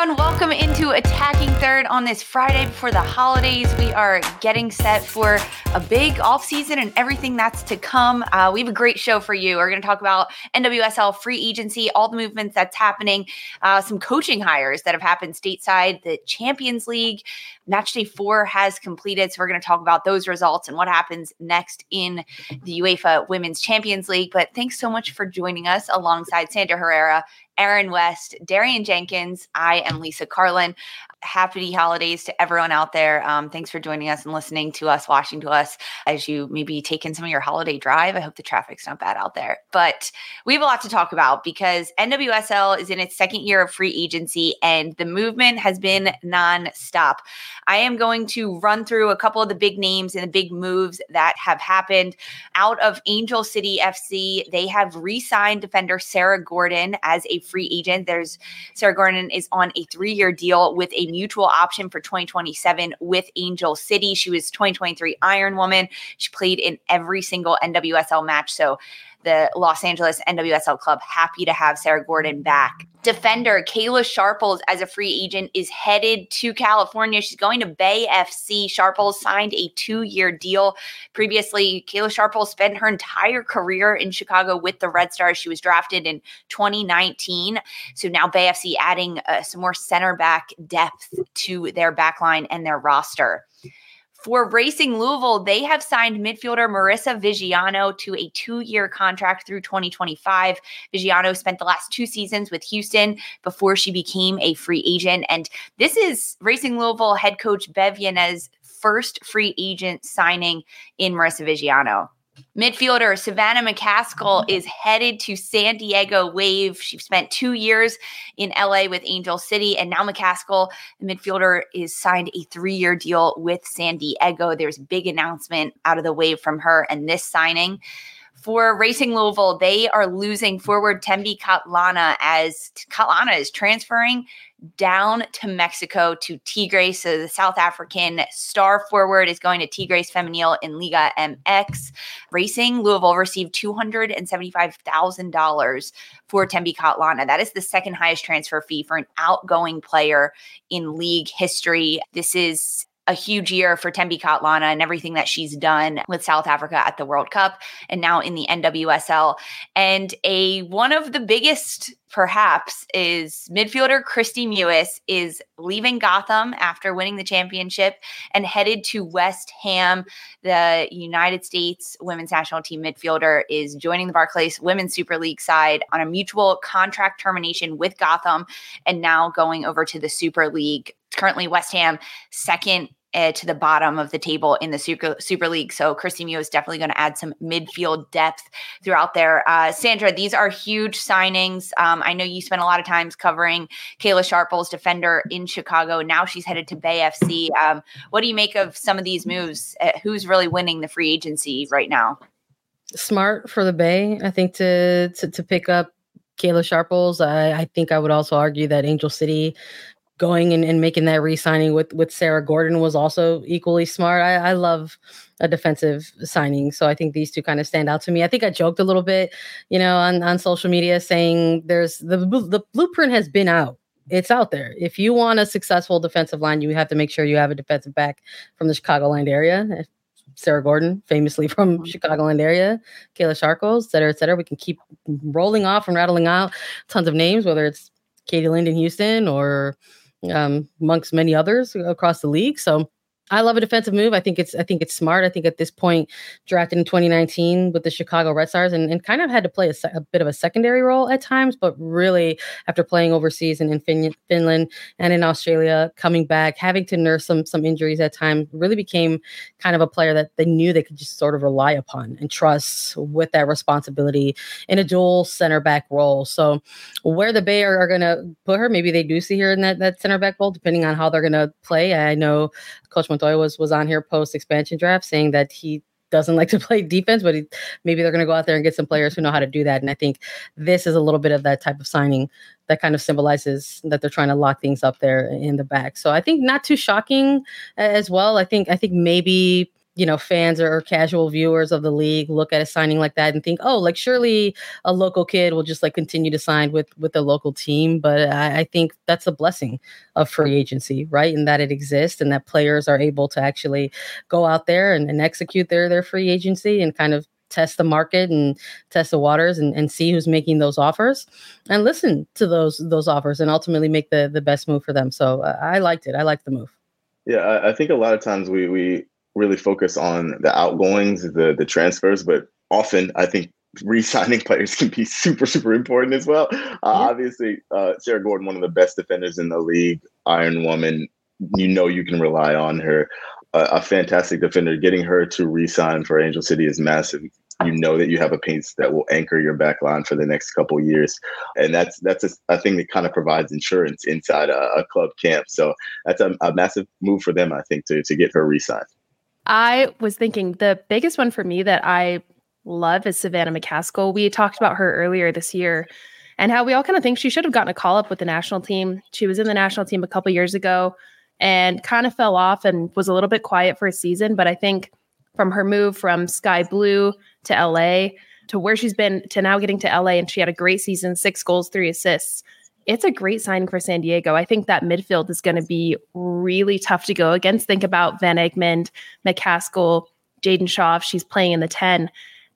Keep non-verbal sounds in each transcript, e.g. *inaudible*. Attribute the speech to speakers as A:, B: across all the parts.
A: Everyone. Welcome into Attacking Third on this Friday before the holidays. We are getting set for a big off season and everything that's to come. Uh, we have a great show for you. We're going to talk about NWSL free agency, all the movements that's happening, uh, some coaching hires that have happened stateside, the Champions League. Match day four has completed. So we're going to talk about those results and what happens next in the UEFA Women's Champions League. But thanks so much for joining us alongside Sandra Herrera Aaron West, Darian Jenkins. I am Lisa Carlin happy holidays to everyone out there. Um, thanks for joining us and listening to us, watching to us as you maybe take in some of your holiday drive. I hope the traffic's not bad out there. But we have a lot to talk about because NWSL is in its second year of free agency and the movement has been nonstop. I am going to run through a couple of the big names and the big moves that have happened out of Angel City FC. They have re signed defender Sarah Gordon as a free agent. There's Sarah Gordon is on a three year deal with a mutual option for 2027 with Angel City. She was 2023 Iron Woman. She played in every single NWSL match. So the Los Angeles NWSL club happy to have Sarah Gordon back. Defender Kayla Sharples as a free agent is headed to California. She's going to Bay FC. Sharples signed a two-year deal. Previously, Kayla Sharples spent her entire career in Chicago with the Red Stars. She was drafted in 2019. So now Bay FC adding uh, some more center back depth to their backline and their roster. For Racing Louisville, they have signed midfielder Marissa Viggiano to a two year contract through 2025. Viggiano spent the last two seasons with Houston before she became a free agent. And this is Racing Louisville head coach Bev Yanez's first free agent signing in Marissa Viggiano. Midfielder Savannah McCaskill mm-hmm. is headed to San Diego Wave. She spent two years in LA with Angel City, and now McCaskill, the midfielder, is signed a three year deal with San Diego. There's big announcement out of the Wave from her and this signing. For Racing Louisville, they are losing forward Thembi Kgatlana as Kgatlana is transferring down to Mexico to Tigres. So the South African star forward is going to Tigres Femenil in Liga MX. Racing Louisville received $275,000 for Thembi Kgatlana. That is the second highest transfer fee for an outgoing player in league history. This is a huge year for Thembi Kgatlana and everything that she's done with South Africa at the World Cup and now in the NWSL. And a one of the biggest perhaps is midfielder Kristie Mewis is leaving Gotham after winning the championship and headed to West Ham. The United States women's national team midfielder is joining the Barclays Women's Super League side on a mutual contract termination with Gotham and now going over to the Super League. Currently, West Ham second uh, to the bottom of the table in the Super, Super League. So Kristie Mew is definitely going to add some midfield depth throughout there. Uh, Sandra, these are huge signings. Um, I know you spent a lot of times covering Kayla Sharples, defender in Chicago. Now she's headed to Bay FC. Um, what do you make of some of these moves? Uh, who's really winning the free agency right now?
B: Smart for the Bay, I think, to to, to pick up Kayla Sharples. I, I think I would also argue that Angel City going and, and making that re-signing with with Sarah Gordon was also equally smart. I, I love a defensive signing. So I think these two kind of stand out to me. I think I joked a little bit, you know, on, on social media saying there's the the blueprint has been out. It's out there. If you want a successful defensive line, you have to make sure you have a defensive back from the Chicagoland area. Sarah Gordon, famously *laughs* from mm-hmm. Chicagoland area, Kayla Sharples, et cetera, et cetera. We can keep rolling off and rattling out tons of names, whether it's Katie Linden Houston or um, amongst many others across the league. So I love a defensive move. I think it's I think it's smart. I think at this point, drafted in 2019 with the Chicago Red Stars, and, and kind of had to play a, a bit of a secondary role at times, but really after playing overseas and in fin- Finland and in Australia, coming back, having to nurse some some injuries at times, really became kind of a player that they knew they could just sort of rely upon and trust with that responsibility in a dual center back role. So where the Bay are, are going to put her, maybe they do see her in that that center back role, depending on how they're going to play. I know Coach Montoya was was on here post expansion draft saying that he doesn't *laughs* like to play defense, but he, maybe they're going to go out there and get some players who know how to do that. And I think this is a little bit of that type of signing that kind of symbolizes that they're trying to lock things up there in the back. So I think not too shocking as well. I think I think maybe you know fans or, casual viewers of the league look at a signing like that and think oh like surely a local kid will just like continue to sign with with the local team. But I, I, think that's a blessing of free agency right and that it exists and that players are able to actually go out there and, and execute their their free agency and kind of test the market and test the waters and, and see who's making those offers and listen to those those offers and ultimately make the the best move for them. So uh, i liked it. I liked the move.
C: Yeah I, I think a lot of times we we really focus on the outgoings, the the transfers, but often I think re-signing *laughs* players can be super super important as well. Uh, yeah. Obviously, uh, Sarah Gordon, one of the best defenders in the league, Iron Woman. You know you can rely on her. Uh, a fantastic defender. Getting her to re-sign for Angel City is massive. You know that you have a piece that will anchor your back line for the next couple years, and that's that's a, a, thing that kind of provides insurance inside a, a club camp. So that's a, a, massive move for them, I think, to to get her re-signed.
D: I was thinking the biggest one for me that I love is Savannah McCaskill. We talked about her earlier this year and how we all kind of think she should have gotten a call up with the national team. She was in the national team a couple years ago and kind of fell off and was a little bit quiet for a season. But I think from her move from Sky Blue to LA to where she's been to now getting to LA, and she had a great season six goals, three assists it's a great signing for San Diego. I think that midfield is going to be really tough to go against. Think about Van Egmond, McCaskill, Jaedyn Shaw, if she's playing in the 10,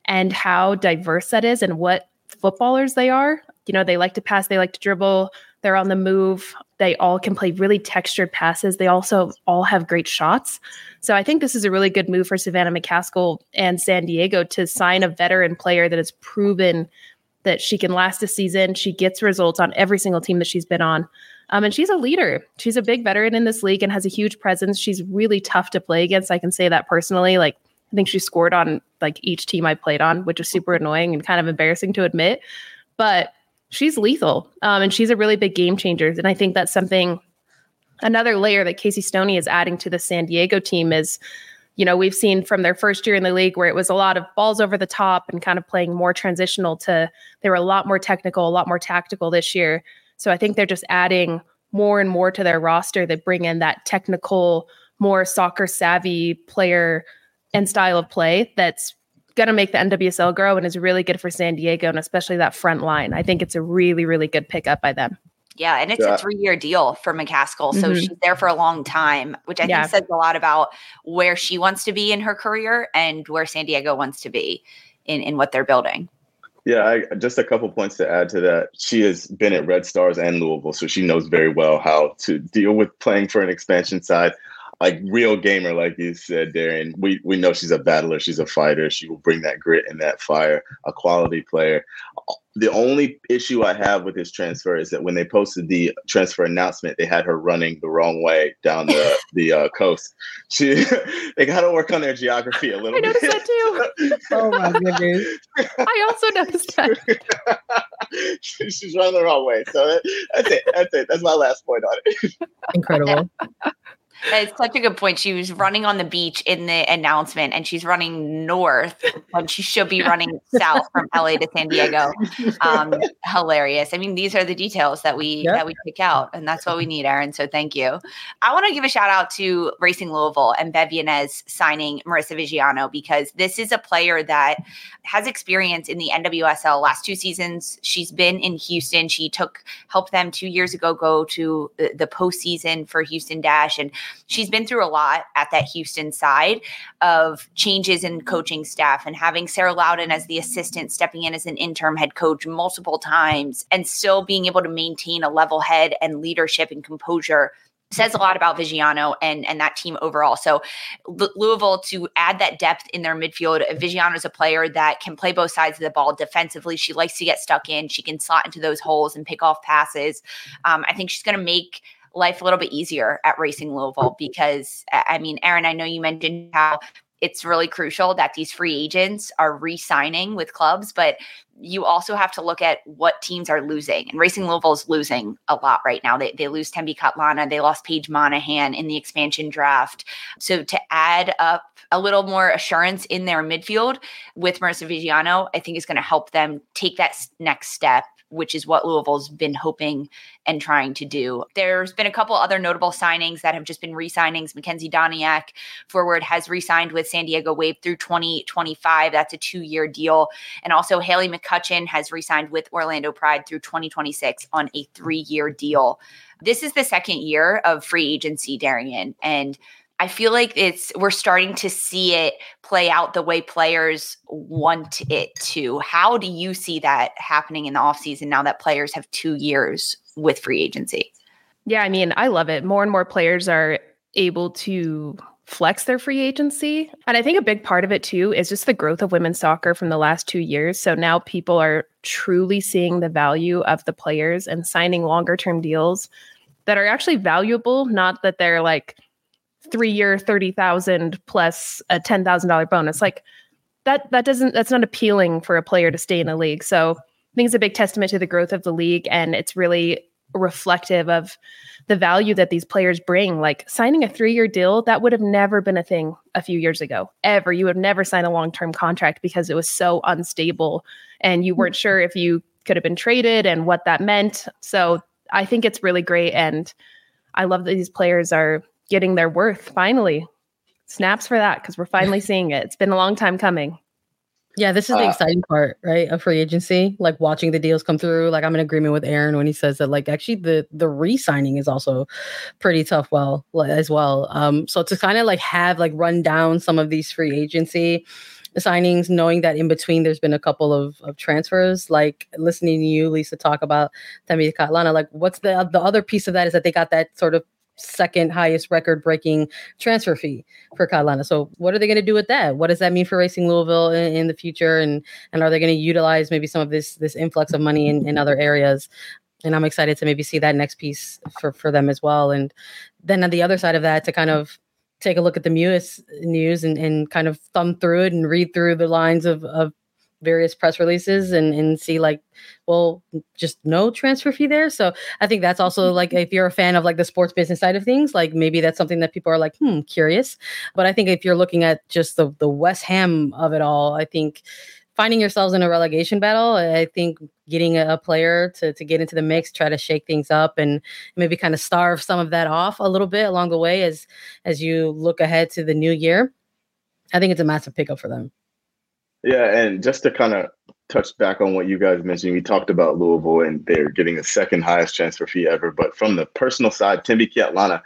D: and how diverse that is and what footballers they are. You know, they like to pass, they like to dribble, they're on the move. They all can play really textured passes. They also all have great shots. So I think this is a really good move for Savannah McCaskill and San Diego to sign a veteran player that has proven that she can last a season. She gets results on every single team that she's been on. Um, and she's a leader. She's a big veteran in this league and has a huge presence. She's really tough to play against. I can say that personally. Like, I think she scored on like each team I played on, which is super annoying and kind of embarrassing to admit. But she's lethal um, and she's a really big game changer. And I think that's something, another layer that Casey Stoney is adding to the San Diego team is you know, we've seen from their first year in the league where it was a lot of balls over the top and kind of playing more transitional to they were a lot more technical, a lot more tactical this year. So I think they're just adding more and more to their roster that bring in that technical, more soccer savvy player and style of play that's going to make the NWSL grow and is really good for San Diego and especially that front line. I think it's a really, really good pickup by them.
A: Yeah, and it's yeah. a three year deal for McCaskill. So mm-hmm. she's there for a long time, which I yeah. think says a lot about where she wants to be in her career and where San Diego wants to be in, in what they're building.
C: Yeah, I, just a couple points to add to that. She has been at Red Stars and Louisville, so she knows very well how to deal with playing for an expansion side like real gamer, like you said, Darian. We we know she's a battler, she's a fighter. She will bring that grit and that fire. A quality player. The only issue I have with this transfer is that when they posted the transfer announcement, they had her running the wrong way down the *laughs* the uh, coast. She *laughs* they got to work on their geography a little. I
D: noticed
C: bit.
D: that too. *laughs* oh my goodness! I also noticed that.
C: she's running the wrong way. So that, that's it. That's it. That's my last point on it.
B: Incredible.
A: It's such a good point. She was running on the beach in the announcement and she's running north when she should be running *laughs* south from LA to San Diego. Um, hilarious. I mean, these are the details that we yep. that we pick out, and that's what we need, Aaron. So thank you. I want to give a shout out to Racing Louisville and Bev Yanez signing Marissa Viggiano because this is a player that has experience in the NWSL last two seasons. She's been in Houston. She took helped them two years ago go to the, the postseason for Houston Dash and she's been through a lot at that Houston side of changes in coaching staff and having Sarah Lowdon as the assistant, stepping in as an interim head coach multiple times, and still being able to maintain a level head and leadership and composure says a lot about Viggiano and and that team overall. So Louisville to add that depth in their midfield. Viggiano is a player that can play both sides of the ball defensively. She likes to get stuck in. She can slot into those holes and pick off passes. Um, I think she's going to make life a little bit easier at Racing Louisville because, I mean, Aaron, I know you mentioned how it's really crucial that these free agents are re-signing with clubs, but you also have to look at what teams are losing. And Racing Louisville is losing a lot right now. They, they lose Thembi Kgatlana. They lost Paige Monaghan in the expansion draft. So to add up a little more assurance in their midfield with Marissa Viggiano, I think is going to help them take that next step which is what Louisville's been hoping and trying to do. There's been a couple other notable signings that have just been re-signings. Makenzy Doniak, forward, has re-signed with San Diego Wave through 2025. That's a two-year deal. And also Haley McCutcheon has re-signed with Orlando Pride through 2026 on a three-year deal. This is the second year of free agency, Darian. And I feel like it's we're starting to see it play out the way players want it to. How do you see that happening in the offseason now that players have 2 years with free agency?
D: Yeah, I mean, I love it. More and more players are able to flex their free agency. And I think a big part of it too is just the growth of women's soccer from the last 2 years. So now people are truly seeing the value of the players and signing longer term deals that are actually valuable, not that they're like three year 30,000 plus a $10,000 bonus. Like that, that doesn't, that's not appealing for a player to stay in a league. So I think it's a big testament to the growth of the league. And it's really reflective of the value that these players bring. Like signing a three year deal, that would have never been a thing a few years ago, ever. You would never sign a long term contract because it was so unstable and you weren't sure if you could have been traded and what that meant. So I think it's really great. And I love that these players are getting their worth finally. Snaps for that because we're finally *laughs* seeing it. It's been a long time coming.
B: Yeah, this is the uh, exciting part, right? Of free agency, like watching the deals come through. Like I'm in agreement with Aaron when he says that, like actually the the re-signing is also pretty tough. Well, as well. Um, so to kind of like have like run down some of these free agency signings, knowing that in between there's been a couple of, of transfers, like listening to you, Lisa, talk about Thembi Kgatlana, like what's the the other piece of that is that they got that sort of second highest record breaking transfer fee for Kgatlana. So what are they going to do with that? What does that mean for Racing Louisville in, in the future? And and are they going to utilize maybe some of this this influx of money in, in other areas? And I'm excited to maybe see that next piece for, for them as well. And then on the other side of that, to kind of take a look at the Mewis news and, and kind of thumb through it and read through the lines of, of various press releases and and see like well just no transfer fee there. So i think that's also *laughs* like if you're a fan of like the sports business side of things like maybe that's something that people are like hmm curious. But i think if you're looking at just the the west ham of it all i think finding yourselves in a relegation battle i think getting a, player to, to get into the mix try to shake things up and maybe kind of starve some of that off a little bit along the way as as you look ahead to the new year i think it's a massive pickup for them
C: yeah, and just to kind of touch back on what you guys mentioned, we talked about Louisville and they're getting the second highest transfer fee ever. But from the personal side, Thembi Kgatlana,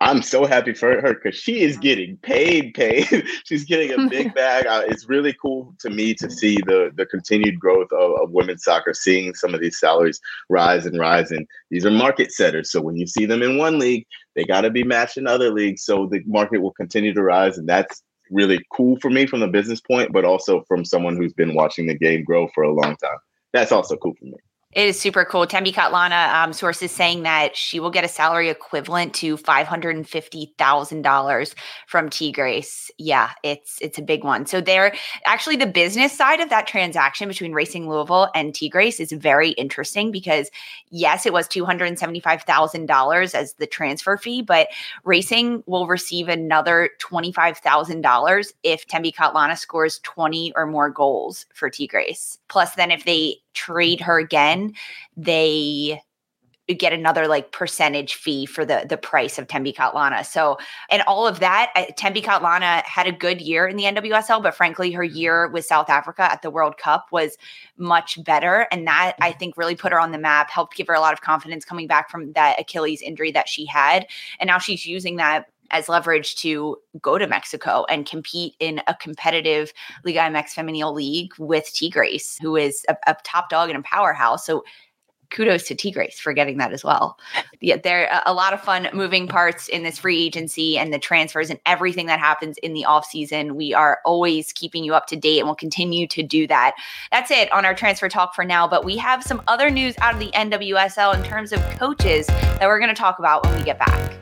C: I'm so happy for her because she is getting paid, paid. *laughs* She's getting a big *laughs* bag. It's really cool to me to see the the continued growth of, of, women's soccer, seeing some of these salaries rise and rise. And these are market setters. So when you see them in one league, they got to be matched in other leagues. So the market will continue to rise. And that's really cool for me from the business point, but also from someone who's been watching the game grow for a long time. That's also cool for me.
A: It is super cool. Thembi Kgatlana um, sources saying that she will get a salary equivalent to five hundred and fifty thousand dollars from Tigres. Yeah, it's it's a big one. So they're actually the business side of that transaction between Racing Louisville and Tigres is very interesting because yes, it was two hundred and seventy five thousand dollars as the transfer fee, but Racing will receive another twenty five thousand dollars if Thembi Kgatlana scores twenty or more goals for Tigres. Plus, then if they trade her again, they get another like percentage fee for the the price of Thembi Kgatlana. So, and all of that, uh, Thembi Kgatlana had a good year in the NWSL, but frankly, her year with South Africa at the World Cup was much better, and that I think really put her on the map, helped give her a lot of confidence coming back from that Achilles injury that she had, and now she's using that as leverage to go to Mexico and compete in a competitive Liga MX Femenil League with Tigres, who is a, a top dog and a powerhouse. So kudos to Tigres for getting that as well. Yeah, there are a lot of fun moving parts in this free agency and the transfers and everything that happens in the off season. We are always keeping you up to date and we'll continue to do that. That's it on our transfer talk for now, but we have some other news out of the NWSL in terms of coaches that we're going to talk about when we get back.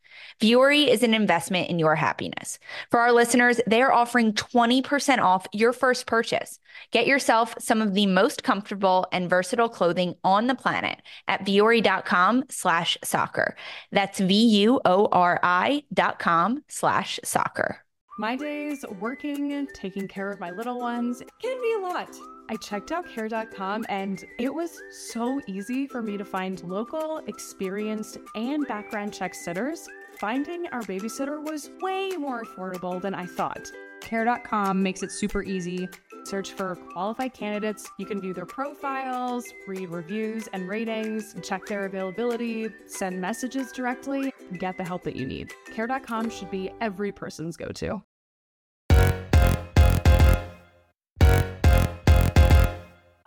A: Vuori is an investment in your happiness. For our listeners, they are offering 20% off your first purchase. Get yourself some of the most comfortable and versatile clothing on the planet at vuori.com slash soccer. That's V-U-O-R-I dot com slash soccer.
E: My days working, taking care of my little ones can be a lot. I checked out care.com and it was so easy for me to find local, experienced, and background check sitters finding our babysitter was way more affordable than I thought. Care.com makes it super easy. Search for qualified candidates. You can view their profiles, read reviews and ratings, check their availability, send messages directly, get the help that you need. Care.com should be every person's go to.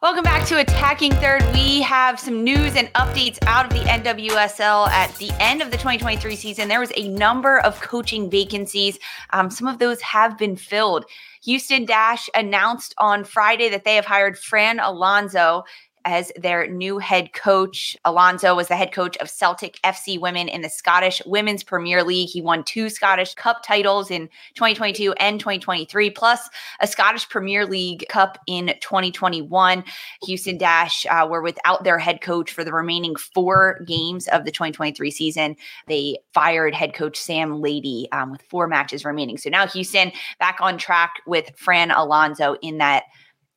A: Welcome back to Attacking Third. We have some news and updates out of the NWSL at the end of the 2023 season. There was a number of coaching vacancies. Um, some of those have been filled. Houston Dash announced on Friday that they have hired Fran Alonso as their new head coach. Alonso was the head coach of Celtic FC Women in the Scottish Women's Premier League. He won two Scottish Cup titles in 2022 and 2023, plus a Scottish Premier League Cup in 2021. Houston Dash uh, were without their head coach for the remaining four games of the 2023 season. They fired head coach Sam Laity um, with four matches remaining. So now Houston back on track with Fran Alonso in that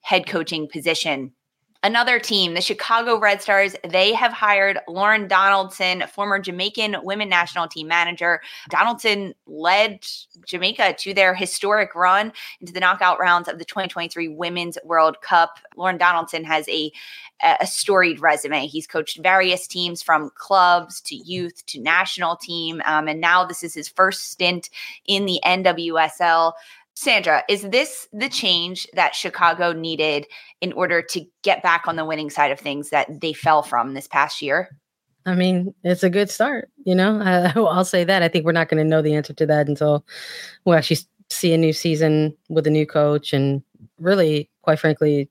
A: head coaching position. Another team, the Chicago Red Stars, they have hired Lorne Donaldson, former Jamaican women national team manager. Donaldson led Jamaica to their historic run into the knockout rounds of the 2023 Women's World Cup. Lorne Donaldson has a a storied resume. He's coached various teams from clubs to youth to national team. Um, and now this is his first stint in the NWSL. Sandra, is this the change that Chicago needed in order to get back on the winning side of things that they fell from this past year?
B: I mean, it's a good start. You know, *laughs* I, will say that. I think we're not going to know the answer to that until we actually see a new season with a new coach and really, quite frankly,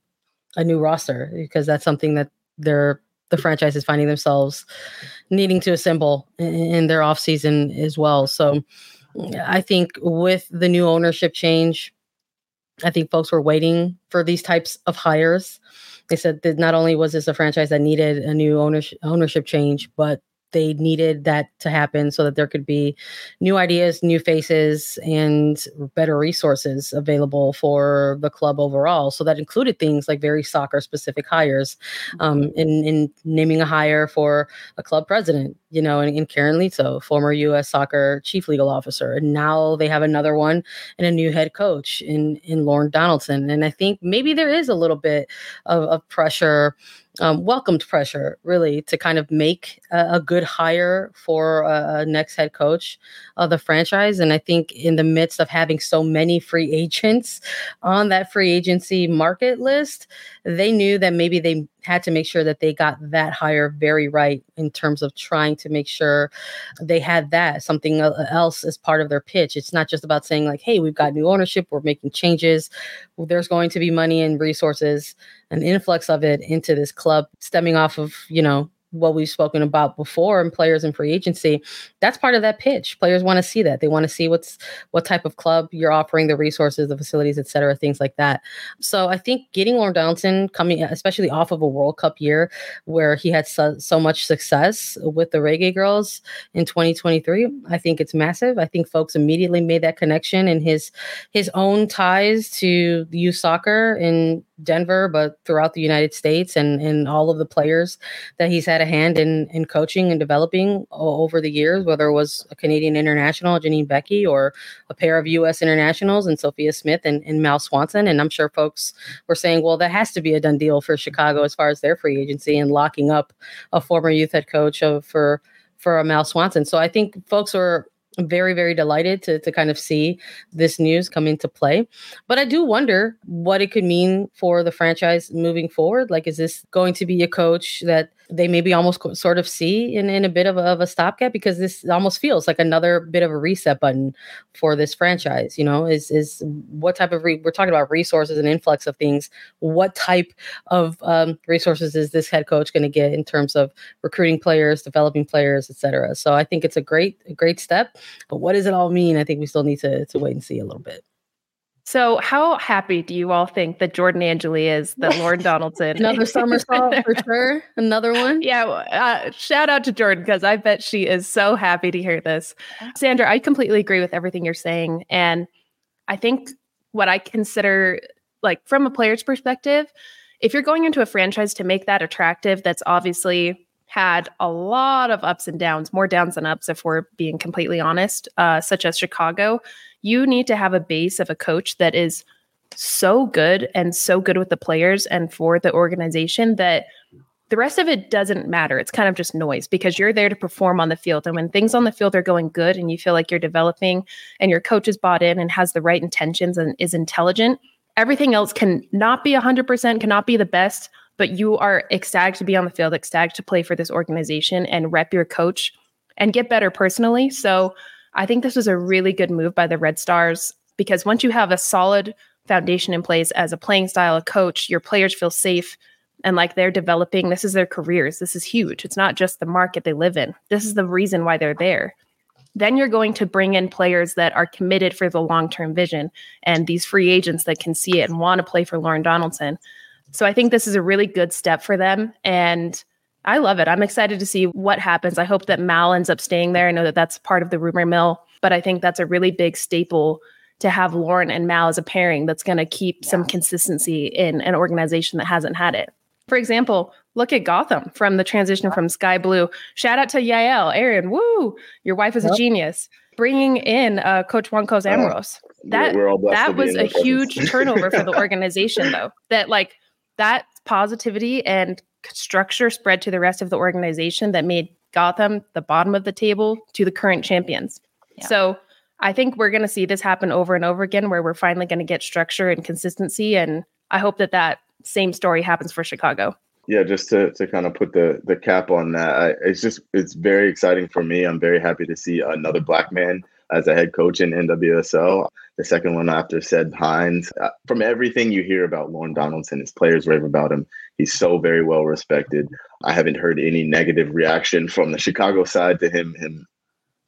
B: a new roster because that's something that they're the franchise is finding themselves needing to assemble in, in their off season as well. So I think with the new ownership change, I think folks were waiting for these types of hires. They said that not only was this a franchise that needed a new ownership ownership change, but they needed that to happen so that there could be new ideas, new faces, and better resources available for the club overall. So that included things like very soccer specific hires, um, mm-hmm. in, in naming a hire for a club president, you know, and, and Karen Leetzow, former U.S. soccer chief legal officer. And now they have another one and a new head coach in, in Lorne Donaldson. And I think maybe there is a little bit of, of pressure um, welcomed pressure really to kind of make a, a good hire for a, a, next head coach of the franchise. And I think in the midst of having so many free agents *laughs* on that free agency market list, they knew that maybe they had to make sure that they got that hire very right in terms of trying to make sure they had that something else as part of their pitch. It's not just about saying like, "Hey, we've got new ownership, we're making changes. There's going to be money and resources, an influx of it into this club stemming off of, you know, what we've spoken about before and players in free agency that's part of that pitch. Players want to see that. They want to see what's what type of club you're offering the resources the facilities et cetera things like that. So i think getting lorne donaldson coming especially off of a world cup year where he had so, so much success with the reggae girlz in 2023 i think it's massive. I think folks immediately made that connection in his his own ties to youth soccer in denver but throughout the united states and and all of the players that he's had hand in in coaching and developing over the years, whether it was a Canadian international, Janine Beckie, or a pair of U.S. internationals and Sophia Smith and, and Mal Swanson. And I'm sure folks were saying, well, that has to be a done deal for Chicago as far as their free agency and locking up a former youth head coach of for for a Mal Swanson. So I think folks were very very delighted to, to kind of see this news come into play but i do wonder what it could mean for the franchise moving forward like is this going to be a coach that they maybe almost sort of see in, in a bit of a, of a stopgap because this almost feels like another bit of a reset button for this franchise you know is is what type of re- we're talking about resources and influx of things. What type of um, resources is this head coach going to get in terms of recruiting players developing players etc so i think it's a great a great step but what does it all mean? I think we still need to to wait and see a little bit
D: so, how happy do you all think that Jordan Angeli is that Lorne *laughs* Donaldson?
B: Another somersault for *laughs* sure. Another one.
D: Yeah. Uh, shout out to Jordan because I bet she is so happy to hear this. Sandra, I completely agree with everything you're saying. And I think what I consider, like, from a player's perspective, if you're going into a franchise to make that attractive, that's obviously had a lot of ups and downs, more downs than ups, if we're being completely honest, uh, such as Chicago you need to have a base of a coach that is so good and so good with the players and for the organization that the rest of it doesn't matter. It's kind of just noise because you're there to perform on the field. And when things on the field are going good and you feel like you're developing and your coach is bought in and has the right intentions and is intelligent, everything else can not be 100%, cannot be the best, but you are ecstatic to be on the field, ecstatic to play for this organization and rep your coach and get better personally. So I think this was a really good move by the Red Stars because once you have a solid foundation in place as a playing style, a coach, your players feel safe and like they're developing. This is their careers. This is huge. It's not just the market they live in. This is the reason why they're there. Then you're going to bring in players that are committed for the long term vision and these free agents that can see it and want to play for Lorne Donaldson. So I think this is a really good step for them. And I love it. I'm excited to see what happens. I hope that Mal ends up staying there. I know that that's part of the rumor mill, but I think that's a really big staple to have Lorne and Mal as a pairing that's going to keep yeah. some consistency in an organization that hasn't had it. For example, look at Gotham from the transition from Sky Blue. Shout out to Yael, Aaron. Woo! Your wife is yep. a genius. Bringing in uh, Coach Juan Jose Amoros. That that was a huge *laughs* turnover for the organization, though. That like that positivity and structure spread to the rest of the organization that made Gotham the bottom of the table to the current champions. Yeah. So I think we're going to see this happen over and over again where we're finally going to get structure and consistency. And I hope that that same story happens for Chicago.
C: Yeah, just to, to kind of put the, the cap on that, I, it's just, it's very exciting for me. I'm very happy to see another black man as a head coach in NWSL. The second one after Seb Hines. Uh, from everything you hear about Lorne Donaldson, his players rave about him. He's so very well respected. I haven't heard any negative reaction from the Chicago side to him him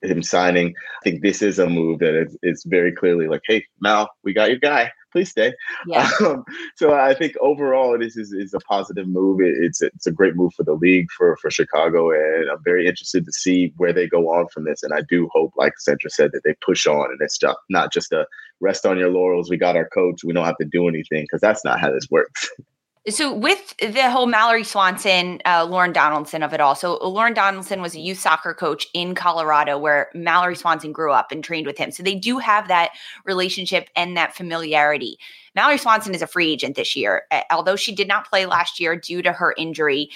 C: him signing. I think this is a move that is, it's very clearly like, hey, Mal, we got your guy. Please stay. Yeah. *laughs* Um, so I think overall, this is, is a positive move. It, it's, a, it's a great move for the league, for, for Chicago. And I'm very interested to see where they go on from this. And I do hope, like Sandra said, that they push on and it's not just a rest on your laurels. We got our coach. We don't have to do anything because that's not how this works. *laughs*
A: So with the whole Mallory Swanson, uh, Lorne Donaldson of it all. So Lorne Donaldson was a youth soccer coach in Colorado where Mallory Swanson grew up and trained with him. So they do have that relationship and that familiarity. Mallory Swanson is a free agent this year. Although she did not play last year due to her injury,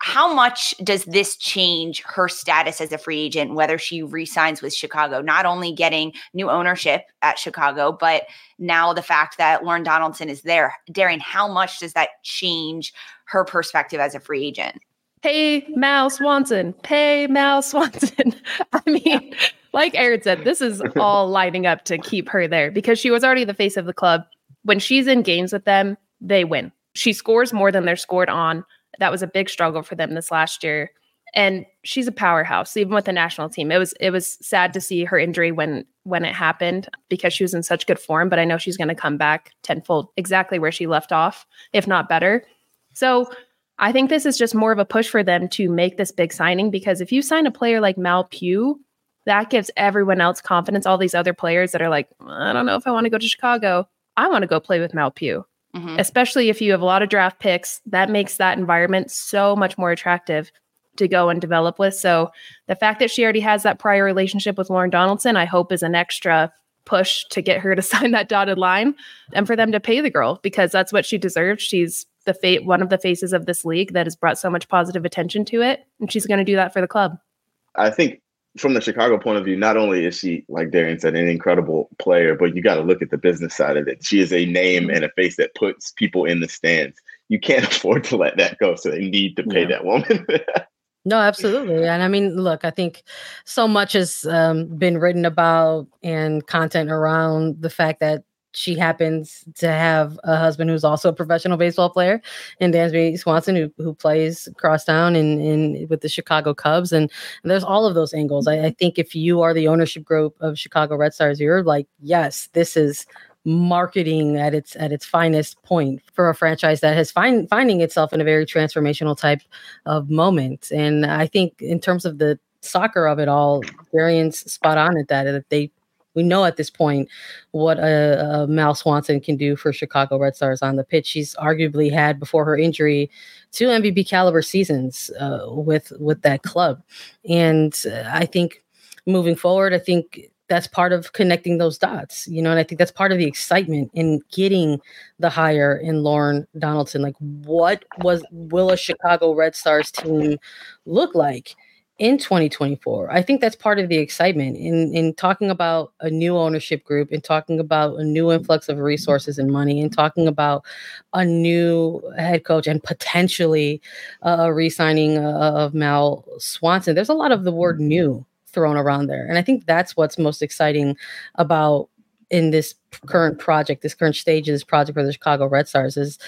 A: how much does this change her status as a free agent, whether she resigns with Chicago? Not only getting new ownership at Chicago, but now the fact that Lorne Donaldson is there. Darian, how much does that change her perspective as a free agent?
D: Pay Mal Swanson. Pay Mal Swanson. *laughs* I mean, like Aaron said, this is *laughs* all lining up to keep her there because she was already the face of the club. When she's in games with them, they win. She scores more than they're scored on that was a big struggle for them this last year. And she's a powerhouse, even with the national team. It was it was sad to see her injury when when it happened because she was in such good form. But I know she's going to come back tenfold, exactly where she left off, if not better. So I think this is just more of a push for them to make this big signing because if you sign a player like Mal Pugh, that gives everyone else confidence. All these other players that are like, I don't know if I want to go to Chicago. I want to go play with Mal Pugh. Mm-hmm. Especially if you have a lot of draft picks, that makes that environment so much more attractive to go and develop with. So the fact that she already has that prior relationship with Lorne Donaldson, I hope is an extra push to get her to *laughs* sign that dotted line and for them to pay the girl because that's what she deserves. She's the fate one of the faces of this league that has brought so much positive attention to it and she's going to do that for the club.
C: I think from the Chicago point of view, not only is she, like Darian said, an incredible player, but you got to look at the business side of it. She is a name and a face that puts people in the stands. You can't *laughs* afford to let that go. So they need to pay yeah. that woman. *laughs*
B: no, absolutely. And I mean, look, I think so much has um, been written about and content around the fact that she happens to have a husband who's also a professional baseball player, and Dansby Swanson, who who plays crosstown in in with the Chicago Cubs, and, and there's all of those angles. I, I, think if you are the ownership group of Chicago Red Stars, you're like, yes, this is marketing at its at its finest point for a franchise that has find finding itself in a very transformational type of moment. And I think in terms of the soccer of it all, Darian's spot on at that. That they we know at this point what a, a Mal Swanson can do for Chicago Red Stars on the pitch. She's arguably had before her injury two MVP caliber seasons uh, with with that club, and uh, I think moving forward, I think that's part of connecting those dots, you know, and I think that's part of the excitement in getting the hire in Lorne Donaldson. Like, what was will a Chicago Red Stars team look like? In 2024. I think that's part of the excitement in in talking about a new ownership group and talking about a new influx of resources and money and talking about a new head coach and potentially uh, a re-signing uh, of Mal Swanson. There's a lot of the word new thrown around there. And I think that's what's most exciting about in this current project, this current stage of this project for the Chicago Red Stars is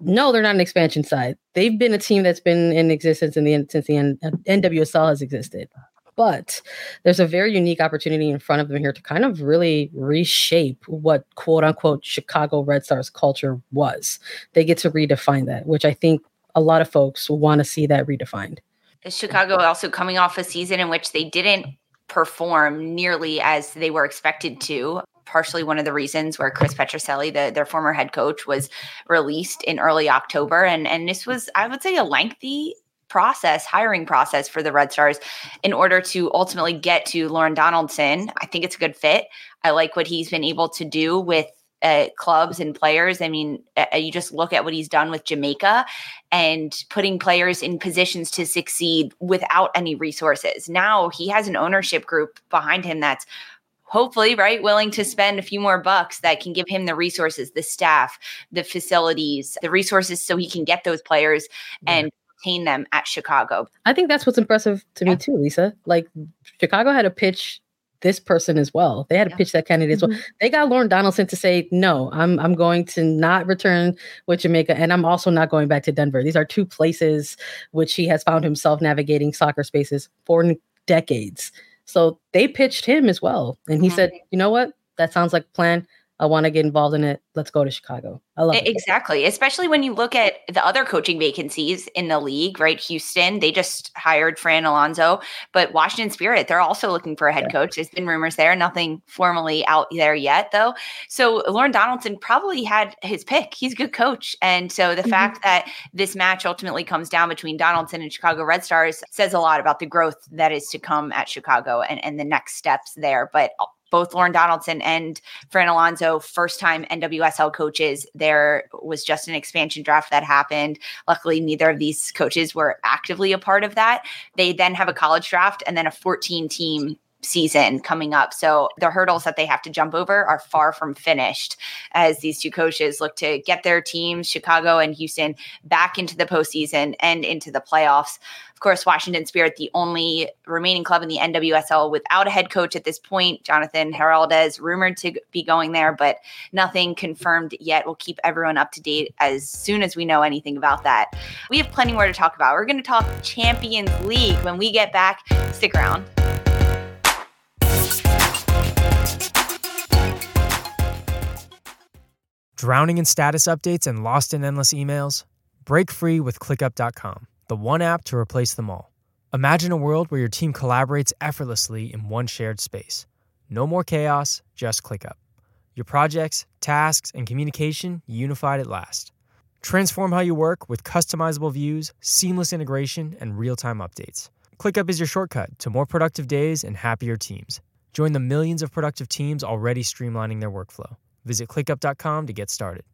B: no, they're not an expansion side. They've been a team that's been in existence in the since the N- NWSL has existed. But there's a very unique opportunity in front of them here to kind of really reshape what quote unquote Chicago Red Stars culture was. They get to redefine that, which I think a lot of folks want to see that redefined.
A: Chicago also coming off a season in which they didn't perform nearly as they were expected to partially one of the reasons where Chris Petrucelli, the, their former head coach, was released in early October. And, and this was, I would say, a lengthy process, hiring process for the Red Stars in order to ultimately get to Lorne Donaldson. I think it's a good fit. I like what he's been able to do with uh, clubs and players. I mean, uh, you just look at what he's done with Jamaica and putting players in positions to succeed without any resources. Now he has an ownership group behind him that's hopefully, right, willing to spend a few more bucks that can give him the resources, the staff, the facilities, the resources so he can get those players and retain them at Chicago.
B: I think that's what's impressive to yeah. me too, Lisa. Like Chicago had a pitch this person as well. They had to yeah. pitch that candidate mm-hmm. as well. Mm-hmm. They got Lorne Donaldson to say, no, I'm I'm going to not return with Jamaica and I'm also not going back to Denver. These are two places which he has found himself navigating soccer spaces for decades. So they pitched him as well. And he mm-hmm. said, you know what? That sounds like plan. I want to get involved in it. Let's go to Chicago. I love it.
A: Exactly. Especially when you look at the other coaching vacancies in the league, right? Houston, they just hired Fran Alonso, but Washington Spirit, they're also looking for a head yeah. coach. There's been rumors there, nothing formally out there yet, though. So Lorne Donaldson probably had his pick. He's a good coach. And so the mm-hmm. fact that this match ultimately comes down between Donaldson and Chicago Red Stars says a lot about the growth that is to come at Chicago and, and the next steps there. But both Lorne Donaldson and Fran Alonso, first time NWSL coaches. There was just an expansion draft that happened. Luckily, neither of these coaches were actively a part of that. They then have a college draft and then a 14 team season coming up. So the hurdles that they have to jump over are far from finished as these two coaches look to get their teams, Chicago and Houston, back into the postseason and into the playoffs. Of course, Washington Spirit, the only remaining club in the NWSL without a head coach at this point. Jonathan Giraldez rumored to be going there, but nothing confirmed yet. We'll keep everyone up to date as soon as we know anything about that. We have plenty more to talk about. We're going to talk Champions League when we get back. Stick around.
F: Drowning in status updates and lost in endless emails? Break free with ClickUp.com, the one app to replace them all. Imagine a world where your team collaborates effortlessly in one shared space. No more chaos, just ClickUp. Your projects, tasks, and communication unified at last. Transform how you work with customizable views, seamless integration, and real time updates. ClickUp is your shortcut to more productive days and happier teams. Join the millions of productive teams already streamlining their workflow. Visit clickup.com to get started.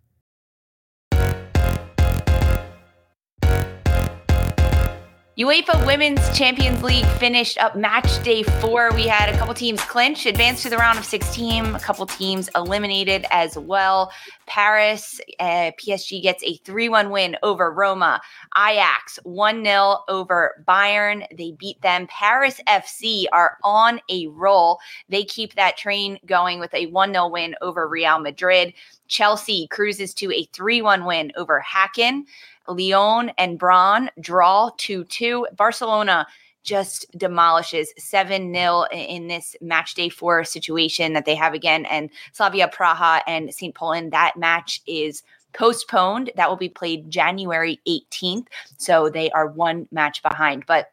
A: UEFA Women's Champions League finished up match day four. We had a couple teams clinch, advance to the round of 16, a couple teams eliminated as well. Paris, uh, PSG gets a 3 1 win over Roma. Ajax 1 0 over Bayern. They beat them. Paris FC are on a roll. They keep that train going with a 1 0 win over Real Madrid. Chelsea cruises to a 3 1 win over Häcken. Lyon and Brann draw 2 2. Barcelona just demolishes 7 0 in this match day four situation that they have again. And Slavia Praha and St. Pölten, that match is postponed. That will be played January 18th. So they are one match behind. But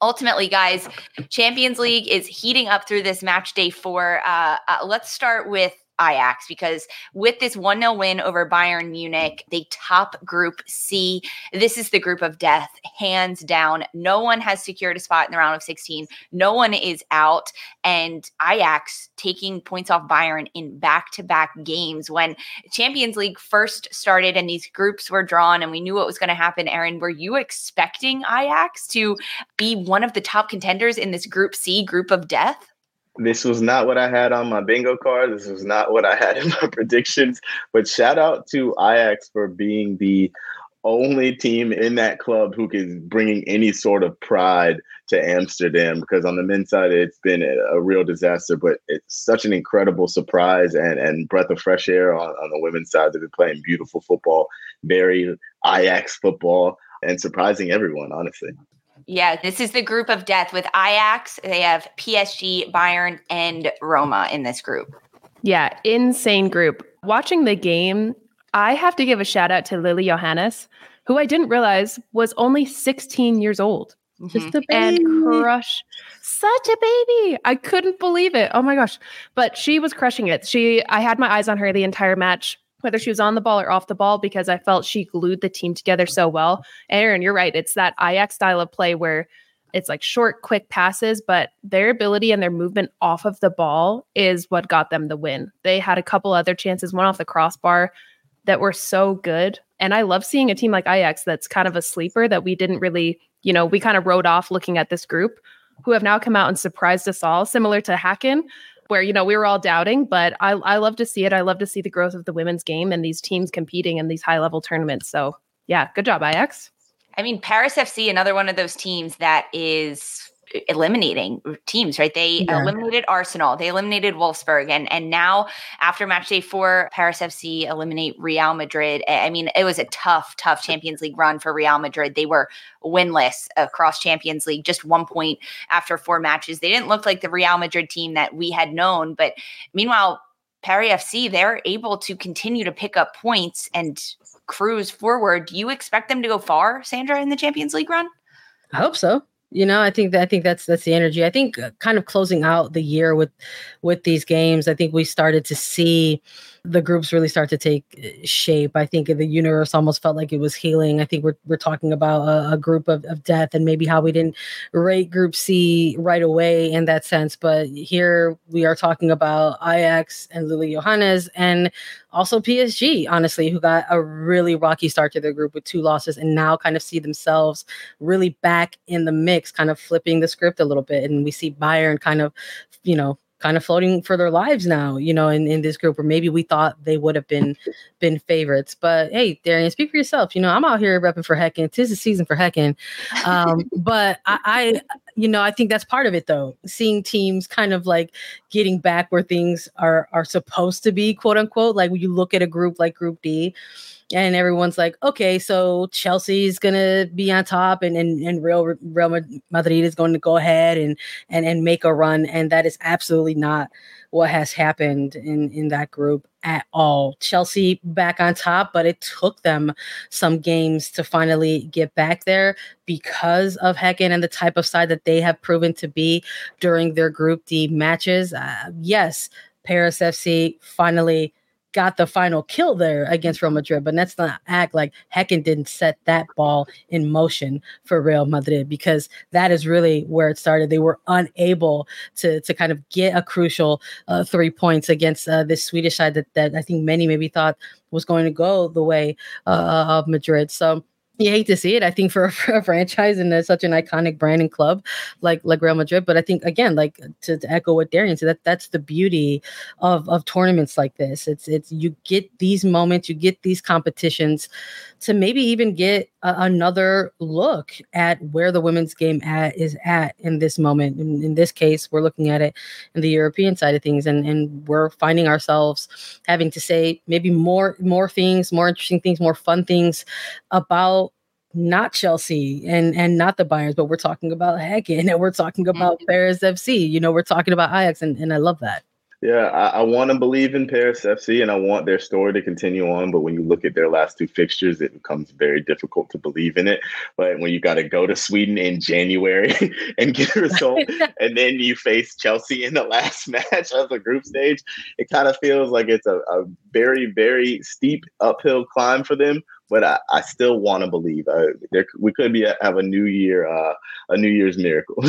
A: ultimately, guys, Champions League is heating up through this match day four. Uh, uh, let's start with Ajax because with this 1 0 win over Bayern Munich, they top Group C. This is the group of death, hands down. No one has secured a spot in the round of 16. No one is out. And Ajax taking points off Bayern in back to back games. When Champions League first started and these groups were drawn and we knew what was going to happen, Aaron, were you expecting Ajax to be one of the top contenders in this Group C group of death?
C: This was not what I had on my bingo card. This was not what I had in my *laughs* predictions. But shout out to Ajax for being the only team in that club who is bringing any sort of pride to Amsterdam because on the men's side it's been a, real disaster, but it's such an incredible surprise and, and breath of fresh air on, on the women's side. They've been playing beautiful football, very Ajax football, and surprising everyone, honestly.
A: Yeah, this is the group of death with Ajax. They have PSG, Bayern, and Roma in this group.
D: Yeah, insane group. Watching the game, I have to give a shout out to Lily Yohannes, who I didn't realize was only 16 years old.
B: Mm-hmm. Just a baby.
D: And crush such a baby. I couldn't believe it. Oh my gosh. But she was crushing it. She I had my eyes on her the entire match whether she was on the ball or off the ball, because I felt she glued the team together so well. Aaron, you're right. It's that Ajax style of play where it's like short, quick passes, but their ability and their movement off of the ball is what got them the win. They had a couple other chances, one off the crossbar that were so good. And I love seeing a team like Ajax that's kind of a sleeper that we didn't really, you know, we kind of wrote off looking at this group who have now come out and surprised us all, similar to Häcken where you know we were all doubting but I, I love to see it i love to see the growth of the women's game and these teams competing in these high level tournaments so yeah good job Ajax.
A: i mean paris fc another one of those teams that is eliminating teams, right? They yeah. eliminated Arsenal, they eliminated Wolfsburg, and and now after match day four, Paris FC eliminate Real Madrid. I mean, it was a tough, tough Champions League run for Real Madrid. They were winless across Champions League, just one point after four matches. They didn't look like the Real Madrid team that we had known, but meanwhile, Paris FC, they're able to continue to pick up points and cruise forward. Do you expect them to go far, Sandra, in the Champions League run?
B: I hope so. You know, I think that I think that's that's the energy. I think uh, kind of closing out the year with with these games, I think we started to see the groups really start to take uh, shape. I think the universe almost felt like it was healing. I think we're, we're talking about a, a group of, of death and maybe how we didn't rate Group C right away in that sense. But here we are talking about Ajax and Lily Yohannes and also PSG, honestly, who got a really rocky start to their group with two losses and now kind of see themselves really back in the mix, kind of flipping the script a little bit. And we see Bayern kind of, you know, kind of floating for their lives now, you know, in, in this group, or maybe we thought they would have been been favorites. But hey, Darian, speak for yourself. You know, I'm out here repping for Häcken. Tis the season for Häcken. Um, *laughs* but I, I, you know, I think that's part of it though. Seeing teams kind of like getting back where things are are supposed to be, quote unquote. Like when you look at a group like Group D and everyone's like, okay, so Chelsea's gonna be on top, and and, and Real Real Madrid is going to go ahead and and and make a run, and that is absolutely not what has happened in in that group at all. Chelsea back on top, but it took them some games to finally get back there because of Häcken and the type of side that they have proven to be during their Group D matches. Uh, yes, Paris FC finally got the final kill there against Real Madrid, but let's not act like Häcken didn't set that ball in motion for Real Madrid because that is really where it started. They were unable to to kind of get a crucial uh, three points against uh, this Swedish side that, that I think many maybe thought was going to go the way uh, of Madrid. So you hate to see it. I think for, *laughs* for a franchise and such an iconic brand and club like like Real Madrid, but I think again, like to, to, echo what Darian said, that that's the beauty of of tournaments like this. It's it's you get these moments, you get these competitions to maybe even get a, another look at where the women's game at is at in this moment. In, in this case, we're looking at it in the European side of things, and and we're finding ourselves having to say maybe more more things, more interesting things, more fun things about not Chelsea and and not the Bayerns, but we're talking about Häcken *laughs* and we're talking about mm-hmm. Paris FC. You know, we're talking about Ajax, and, and I love that.
C: Yeah, I, I want to believe in Paris FC and I want their story to continue on. But when you look at their last two fixtures, it becomes very difficult to believe in it. But when you got to go to Sweden in January *laughs* and get a result, *laughs* and then you face Chelsea in the last *laughs* match of the group stage, it kind of feels like it's a, a very, very steep uphill climb for them but I, I still want to believe. Uh, there, we could be have a new year, uh, a New Year's miracle.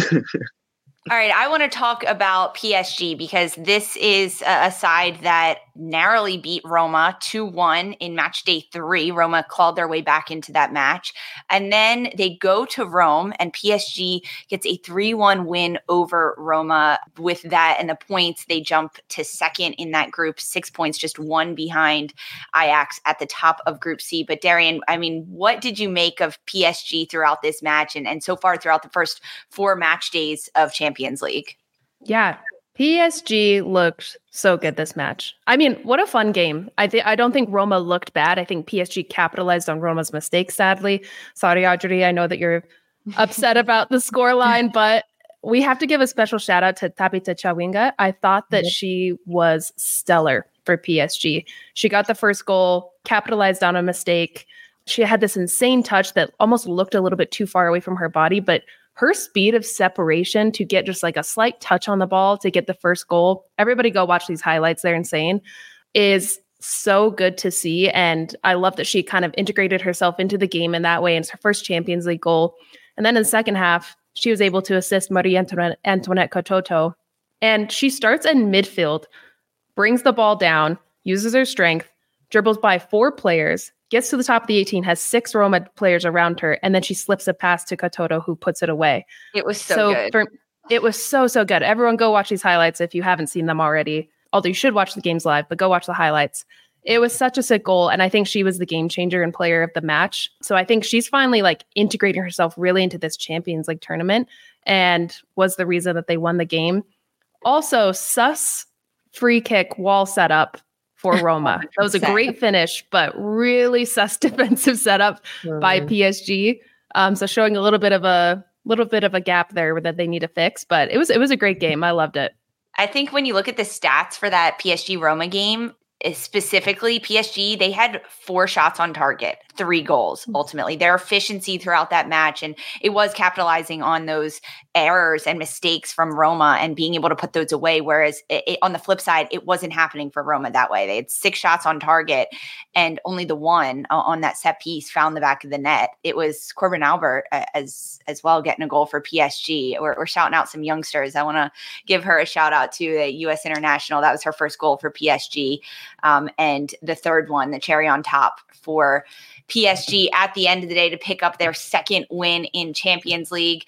A: All right, I want to talk about PSG because this is a side that narrowly beat Roma 2 1 in match day three. Roma clawed their way back into that match. And then they go to Rome, and PSG gets a 3 1 win over Roma. With that and the points, they jump to second in that group, six points, just one behind Ajax at the top of Group C. But Darian, I mean, what did you make of PSG throughout this match and, and so far throughout the first four match days of Champions? Champions League.
D: Yeah. PSG looked so good this match. I mean, what a fun game. I think I don't think Roma looked bad. I think PSG capitalized on Roma's mistakes, sadly. Sorry, Audrey. I know that you're *laughs* upset about the scoreline, but we have to give a special shout out to Tabitha Chawinga. I thought that she was stellar for PSG. She got the first goal, capitalized on a mistake. She had this insane touch that almost looked a little bit too far away from her body, but her speed of separation to get just like a slight touch on the ball to get the first goal. Everybody go watch these highlights. They're insane. Is so good to see. And I love that she kind of integrated herself into the game in that way. And it's her first Champions League goal. And then in the second half, she was able to assist Marie Antoinette, Antoinette Katoto. And she starts in midfield, brings the ball down, uses her strength, dribbles by four players, gets to the top of the 18, has six Roma players around her, and then she slips a pass to Katoto, who puts it away.
A: It was so, so good. For,
D: it was so, so good. Everyone go watch these highlights if you haven't seen them already. Although you should watch the games live, but go watch the highlights. It was such a sick goal. And I think she was the game changer and player of the match. So I think she's finally like integrating herself really into this Champions League tournament and was the reason that they won the game. Also, sus free kick wall setup for Roma. *laughs* That was a great finish, but really *laughs* sus *laughs* defensive setup mm-hmm. by PSG. Um, so showing a little bit of a little bit of a gap there that they need to fix, but it was it was a great game. I loved it.
A: I think when you look at the stats for that PSG Roma game, eh, specifically PSG, they had four shots on target three goals mm. ultimately. Their efficiency throughout that match, and it was capitalizing on those errors and mistakes from Roma and being able to put those away. Whereas it, it, on the flip side, it wasn't happening for Roma that way. They had six shots on target, and only the one uh, on that set piece found the back of the net. It was Korbin Albert uh, as as well getting a goal for PSG. We're, we're shouting out some youngsters. I want to give her a shout out to the U.S. International. That was her first goal for PSG, um, and the third one, the cherry on top for PSG at the end of the day to pick up their second win in Champions League.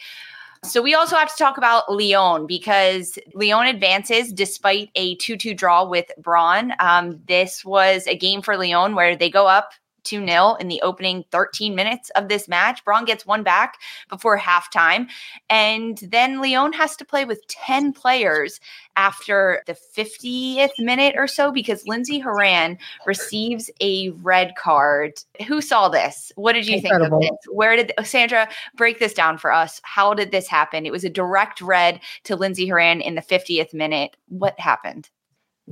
A: So we also have to talk about Lyon because Lyon advances despite a 2-2 draw with Brann. Um, this was a game for Lyon where they go up 2 0 in the opening 13 minutes of this match. Brann gets one back before halftime. And then Lyon has to play with 10 players after the 50th minute or so because Lindsey Horan receives a red card. Who saw this? What did you Incredible. think of this? Where did oh, Sandra break this down for us? How did this happen? It was a direct red to Lindsey Horan in the 50th minute. What happened?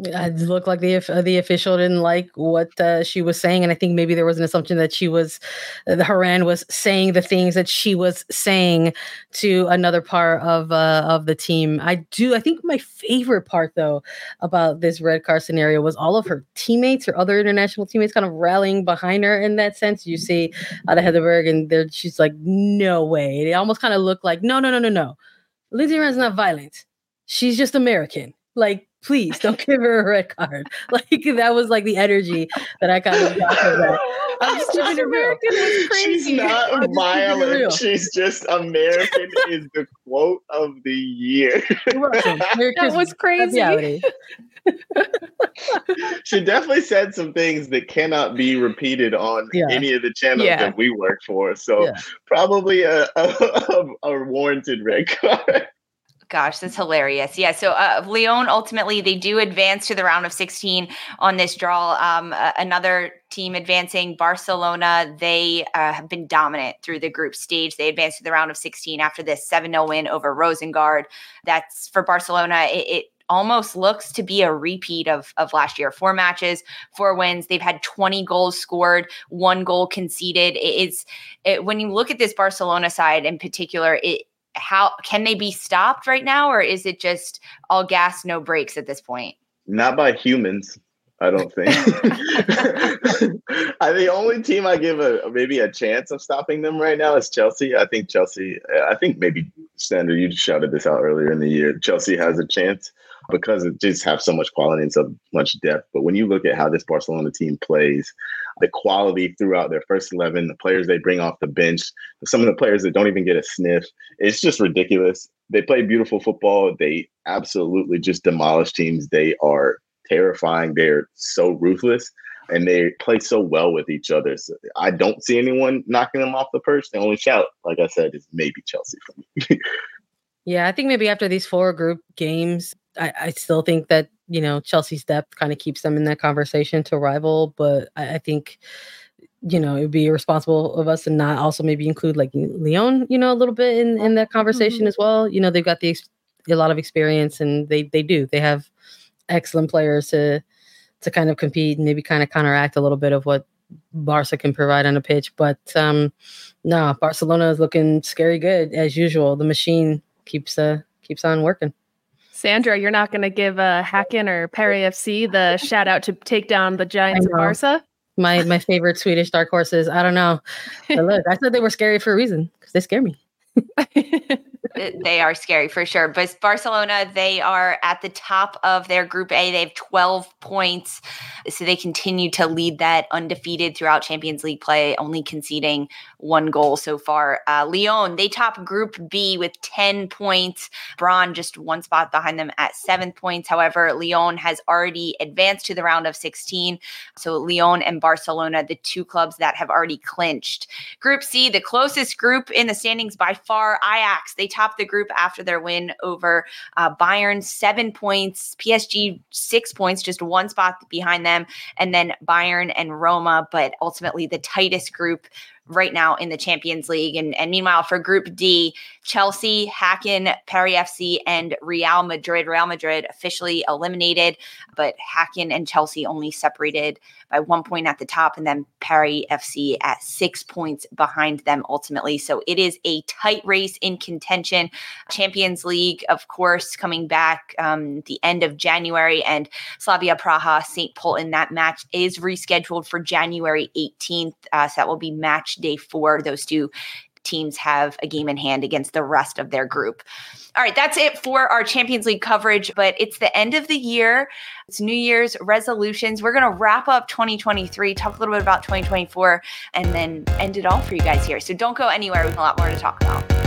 B: It looked like the the official didn't like what uh, she was saying, and I think maybe there was an assumption that she was uh, the Horan was saying the things that she was saying to another part of uh, of the team. I do. I think my favorite part though about this red card scenario was all of her teammates, her other international teammates, kind of rallying behind her. In that sense, you see Ada Hegerberg, and there she's like, "No way!" It almost kind of looked like, "No, no, no, no, no." Lindsey Horan's not violent. She's just American. Like please don't give her a red card. *laughs* Like that was like the energy that I kind of got from that. *laughs* I'm just keeping it real.
C: She's not *laughs* violent. She's just American is the quote of the year.
D: that was crazy.
C: she definitely said some things that cannot be repeated on yeah. any of the channels yeah. that we work for. So yeah. probably a, a, a warranted red card.
A: Gosh, that's hilarious. Yeah. So uh, Lyon ultimately they do advance to the round of 16 on this draw. Um, uh, another team advancing, Barcelona, they uh, have been dominant through the group stage. They advanced to the round of 16 after this 7 0 win over Rosengard. That's for Barcelona. It, it almost looks to be a repeat of of last year. Four matches, four wins. They've had 20 goals scored, one goal conceded. It's it, when you look at this Barcelona side in particular, it how can they be stopped right now, or is it just all gas, no brakes at this point?
C: Not by humans. I don't think. *laughs* *laughs* I the only team I give a maybe a chance of stopping them right now is Chelsea. I think Chelsea. I think maybe Sandra, you shouted this out earlier in the year. Chelsea has a chance because it just have so much quality and so much depth. But when you look at how this Barcelona team plays, the quality throughout their first 11, the players they bring off the bench, some of the players that don't even get a sniff, it's just ridiculous. They play beautiful football. They absolutely just demolish teams. They are terrifying. They're so ruthless and they play so well with each other. So I don't see anyone knocking them off the perch. The only shout, like I said, is maybe Chelsea for me. *laughs*
B: yeah, I think maybe after these four group games, I, I still think that you know Chelsea's depth kind of keeps them in that conversation to rival, but I, I think you know it would be irresponsible of us to not also maybe include like Lyon, you know, a little bit in in that conversation mm-hmm. as well. You know, they've got the a lot of experience, and they they do they have excellent players to to kind of compete and maybe kind of counteract a little bit of what Barca can provide on a pitch. But um no, Barcelona is looking scary good as usual. The machine keeps uh keeps on working.
D: Sandra, you're not going to give uh, Häcken or Paris FC the shout out to take down the Giants of Barca?
B: My my favorite Swedish dark horses. I don't know. But look, I said they were scary for a reason because they scare me. *laughs*
A: they are scary for sure. But Barcelona, they are at the top of their Group A. They have 12 points. So they continue to lead that undefeated throughout Champions League play, only conceding one goal so far. Uh, Lyon, they top Group B with 10 points. Brann just one spot behind them at seven points. However, Lyon has already advanced to the round of 16. So Lyon and Barcelona, the two clubs that have already clinched. Group C, the closest group in the standings by far, Ajax. They top the group after their win over uh, Bayern, seven points. PSG, six points, just one spot behind them. And then Bayern and Roma, but ultimately the tightest group right now in the Champions League. And, and meanwhile, for Group D, Chelsea, Häcken, Paris FC, and Real Madrid. Real Madrid officially eliminated, but Häcken and Chelsea only separated by one point at the top, and then Paris FC at six points behind them ultimately. So it is a tight race in contention. Champions League, of course, coming back um, the end of January, and Slavia Praha, St. Pölten That match is rescheduled for January 18th. Uh, so that will be match day four. Those two teams have a game in hand against the rest of their group. All right, that's it for our Champions League coverage, but it's the end of the year. It's New Year's resolutions. We're going to wrap up 2023, talk a little bit about 2024, and then end it all for you guys here. So don't go anywhere. We have a lot more to talk about.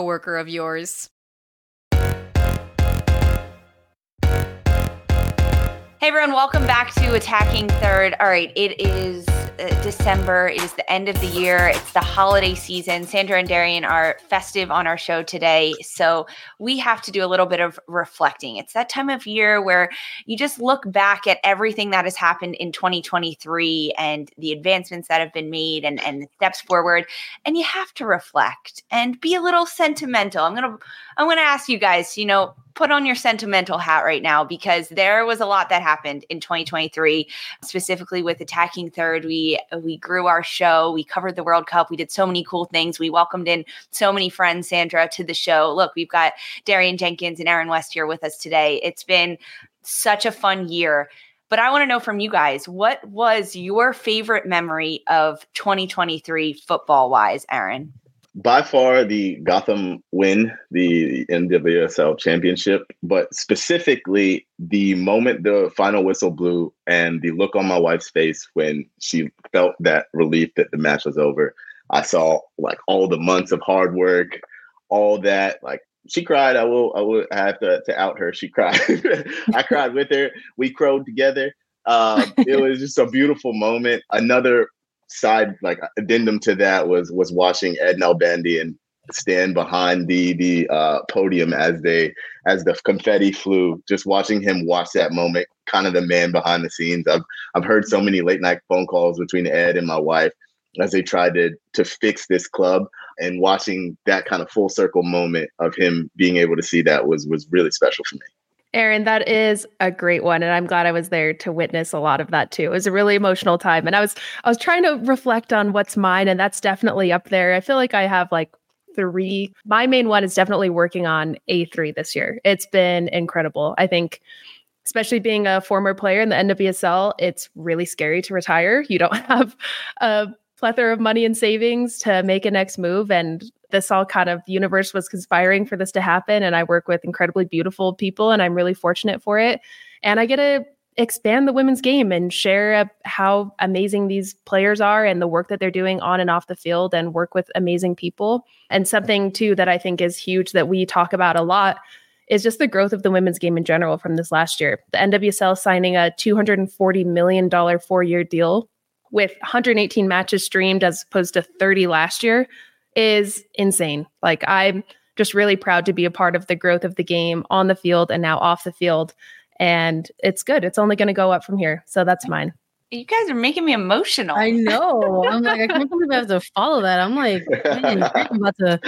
G: coworker of yours.
A: Hey everyone, welcome back to Attacking Third. All right, it is Uh, December. It is the end of the year. It's the holiday season. Sandra and Darian are festive on our show today. So we have to do a little bit of reflecting. It's that time of year where you just look back at everything that has happened in 2023 and the advancements that have been made and, and the steps forward. And you have to reflect and be a little sentimental. I'm gonna I'm gonna ask you guys, you know, put on your sentimental hat right now because there was a lot that happened in 2023 specifically with attacking third. We we grew our show we covered the world cup we did so many cool things we welcomed in so many friends sandra to the show. Look we've got darian jenkins and aaron west here with us today. It's been such a fun year. But I want to know from you guys what was your favorite memory of 2023 football wise, Aaron?
C: By far the Gotham win, the NWSL championship, but specifically the moment the final whistle blew and the look on my wife's face when she felt that relief that the match was over. I saw like all the months of hard work, all that like she cried. I will I will have to, to out her. She cried. *laughs* I cried with her. We crowed together. Um, it was just a beautiful moment. Another side like addendum to that was was watching Ed Nalbandian stand behind the the uh, podium as they as the confetti flew. Just watching him watch that moment, kind of the man behind the scenes. I've I've heard so many late night phone calls between Ed and my wife as they tried to to fix this club and watching that kind of full circle moment of him being able to see that was was really special for me.
D: Aaron, that is a great one. And I'm glad I was there to witness a lot of that too. It was a really emotional time. And I was I was trying to reflect on what's mine, and that's definitely up there. I feel like I have like three. My main one is definitely working on A3 this year. It's been incredible. I think especially being a former player in the NWSL, it's really scary to retire. You don't *laughs* have a plethora of money and savings to make a next move. And this all kind of the universe was conspiring for this to happen. And I work with incredibly beautiful people, and I'm really fortunate for it. And I get to expand the women's game and share how amazing these players are and the work that they're doing on and off the field and work with amazing people. And something too that I think is huge that we talk about a lot is just the growth of the women's game in general from this last year. The NWSL signing a $240 million four year deal with 118 matches streamed as opposed to 30 last year is insane. Like I'm just really proud to be a part of the growth of the game on the field and now off the field. And it's good. It's only going to go up from here. So that's mine.
A: You guys are making me emotional.
B: I know. I'm like, I can't believe I have to follow that. I'm like, man, I'm *laughs* about to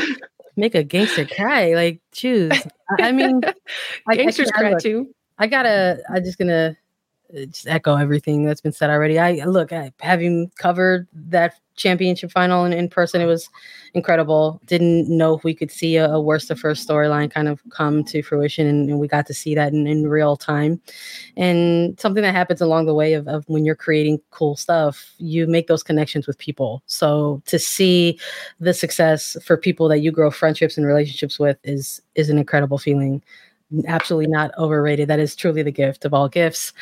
B: make a gangster cry. Like, choose. I mean,
D: gangsters *laughs* I, I, cry too.
B: I gotta. I'm just gonna Uh, just echo everything that's been said already. I uh, look, I, having covered that championship final in, in person, it was incredible. Didn't know if we could see a, a worse the first storyline kind of come to fruition, and, and we got to see that in, in, real time. And something that happens along the way of, of when you're creating cool stuff, you make those connections with people. So to see the success for people that you grow friendships and relationships with is is an incredible feeling absolutely not overrated. That is truly the gift of all gifts.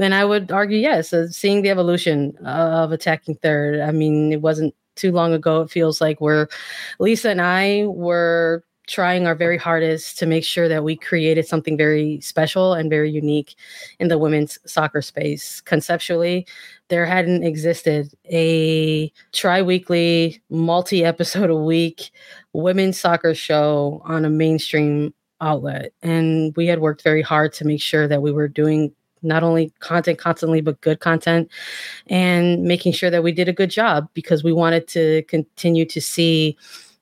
B: And I would argue, yes, uh, seeing the evolution of attacking third. I mean, it wasn't too long ago. It feels like we're Lisa and I were trying our very hardest to make sure that we created something very special and very unique in the women's soccer space. Conceptually, there hadn't existed a tri weekly, multi episode a week women's soccer show on a mainstream outlet. And we had worked very hard to make sure that we were doing not only content constantly, but good content and making sure that we did a good job because we wanted to continue to see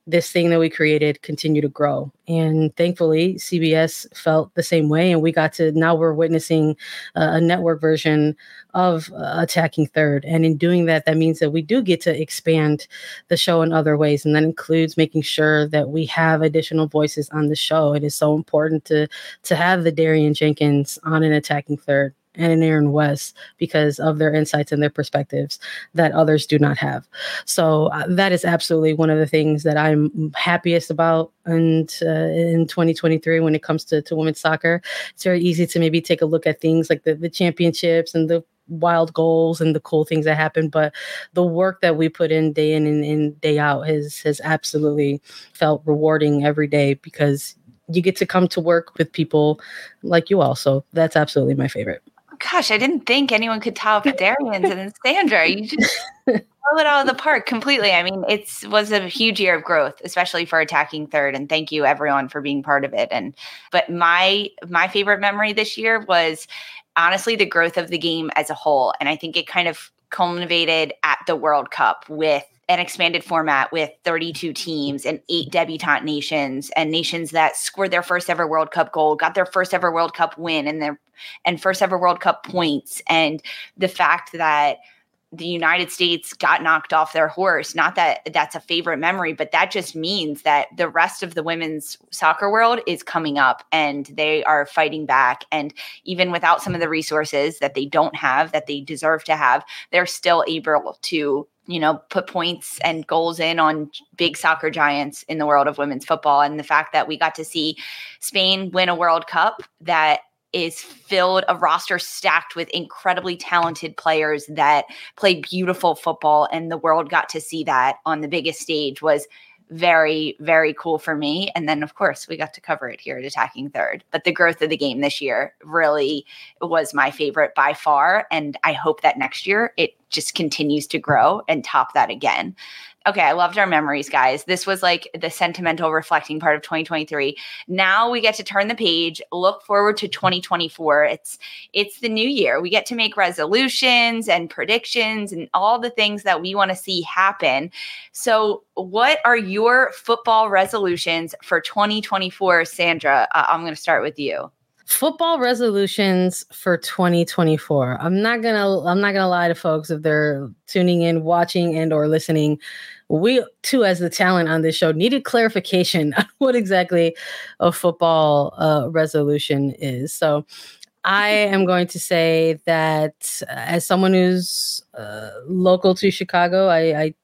B: this thing that we created continue to grow. And thankfully, CBS felt the same way. And we got to now we're witnessing a network version of uh, Attacking Third. And in doing that, that means that we do get to expand the show in other ways. And that includes making sure that we have additional voices on the show. It is so important to, to have the Darian Jenkins on an Attacking Third and an Aaron West because of their insights and their perspectives that others do not have. So uh, that is absolutely one of the things that I'm happiest about. And uh, in 2023, when it comes to, to women's soccer, it's very easy to maybe take a look at things like the, the championships and the wild goals and the cool things that happen but the work that we put in day in and, and day out has has absolutely felt rewarding every day because you get to come to work with people like you all so that's absolutely my favorite
A: Gosh, I didn't think anyone could top Darian's *laughs* and then Sandra. You just blow it out of the park completely. I mean, it was a huge year of growth, especially for attacking third. And thank you everyone for being part of it. And but my my favorite memory this year was honestly the growth of the game as a whole. And I think it kind of culminated at the World Cup with an expanded format with 32 teams and eight debutante nations and nations that scored their first ever World Cup goal, got their first ever World Cup win and their and first ever World Cup points. And the fact that the United States got knocked off their horse. Not that that's a favorite memory, but that just means that the rest of the women's soccer world is coming up and they are fighting back. And even without some of the resources that they don't have, that they deserve to have, they're still able to you know, put points and goals in on big soccer giants in the world of women's football. And the fact that we got to see Spain win a World Cup that is filled a roster stacked with incredibly talented players that play beautiful football and the world got to see that on the biggest stage was very, very cool for me. And then, of course, we got to cover it here at Attacking Third. But the growth of the game this year really was my favorite by far. And I hope that next year it just continues to grow and top that again okay, I loved our memories, guys. This was like the sentimental reflecting part of 2023. Now we get to turn the page, look forward to 2024. It's it's the new year. We get to make resolutions and predictions and all the things that we want to see happen. So, what are your football resolutions for 2024, Sandra? Uh, I'm going to start with you
B: football resolutions for 2024 i'm not gonna i'm not gonna lie to folks if they're tuning in watching and or listening we too as the talent on this show needed clarification *laughs* on what exactly a football uh, resolution is so i am going to say that uh, as someone who's uh, local to chicago I, I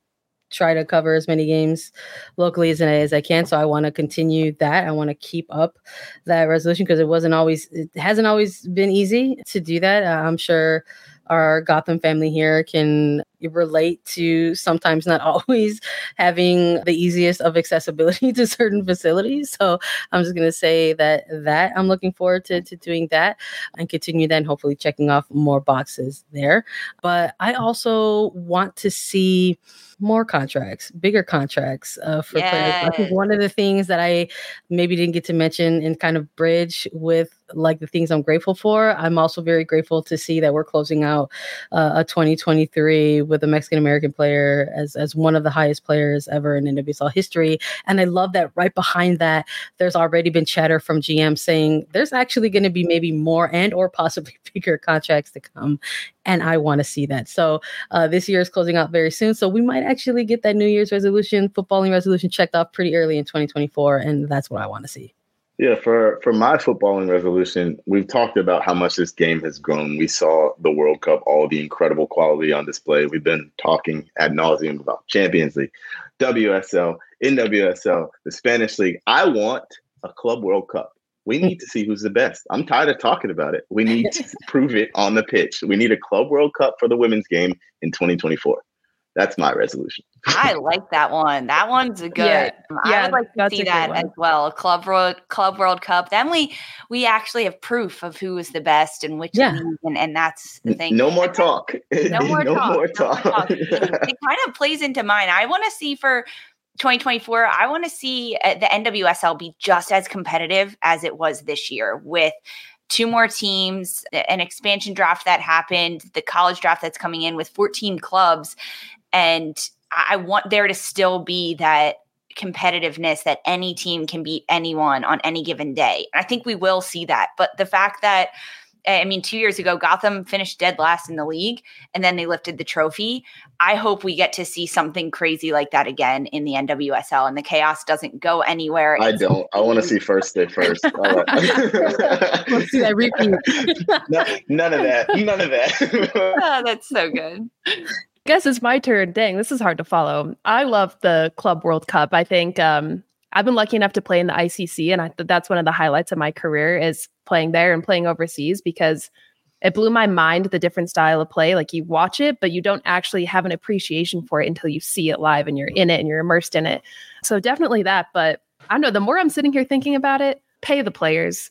B: try to cover as many games locally as, as I can. So I want to continue that. I want to keep up that resolution because it wasn't always, it hasn't always been easy to do that. Uh, I'm sure our Gotham family here can relate to sometimes not *laughs* always having the easiest of accessibility *laughs* to certain facilities. So I'm just going to say that that I'm looking forward to, to doing that and continue then hopefully checking off more boxes there. But I also want to see more contracts, bigger contracts uh, for yes. players. I think one of the things that I maybe didn't get to mention and kind of bridge with like the things I'm grateful for. I'm also very grateful to see that we're closing out uh, a 2023 with a Mexican American player as as one of the highest players ever in NWSL history. And I love that right behind that, there's already been chatter from GM saying there's actually going to be maybe more and or possibly *laughs* bigger contracts to come. And I want to see that. So uh, this year is closing out very soon. So we might actually get that New Year's resolution, footballing resolution checked off pretty early in 2024. And that's what I want to see.
C: Yeah, for for my footballing resolution, we've talked about how much this game has grown. We saw the World Cup, all the incredible quality on display. We've been talking ad nauseum about Champions League, WSL, NWSL, the Spanish League. I want a Club World Cup We need to see who's the best. I'm tired of talking about it. We need to *laughs* prove it on the pitch. We need a Club World Cup for the women's game in 2024. That's my resolution.
A: I like that one. That one's good. Yeah, I would like to see that as well. Club World Club World Cup. Then we we actually have proof of who is the best and which yeah. league, and, and that's the thing.
C: No more talk. *laughs*
A: No more *laughs* no talk. More talk. No more talk. it *laughs* kind of plays into mine. I want to see for 2024, I want to see uh, the NWSL be just as competitive as it was this year with two more teams, an expansion draft that happened, the college draft that's coming in with 14 clubs. And I want there to still be that competitiveness that any team can beat anyone on any given day. I think we will see that. But the fact that I mean, two years ago, Gotham finished dead last in the league and then they lifted the trophy. I hope we get to see something crazy like that again in the NWSL and the chaos doesn't go anywhere.
C: I don't. I want to see first day first. *laughs*
B: Let's see that repeat. *laughs*
C: no, none of that. None of that. *laughs*
A: oh, that's so good
D: guess it's my turn. Dang, this is hard to follow. I love the Club World Cup. I think um, I've been lucky enough to play in the ICC, and I that's one of the highlights of my career is playing there and playing overseas because it blew my mind the different style of play. Like you watch it, but you don't actually have an appreciation for it until you see it live and you're in it and you're immersed in it. So definitely that. But I don't know. The more I'm sitting here thinking about it, pay the players.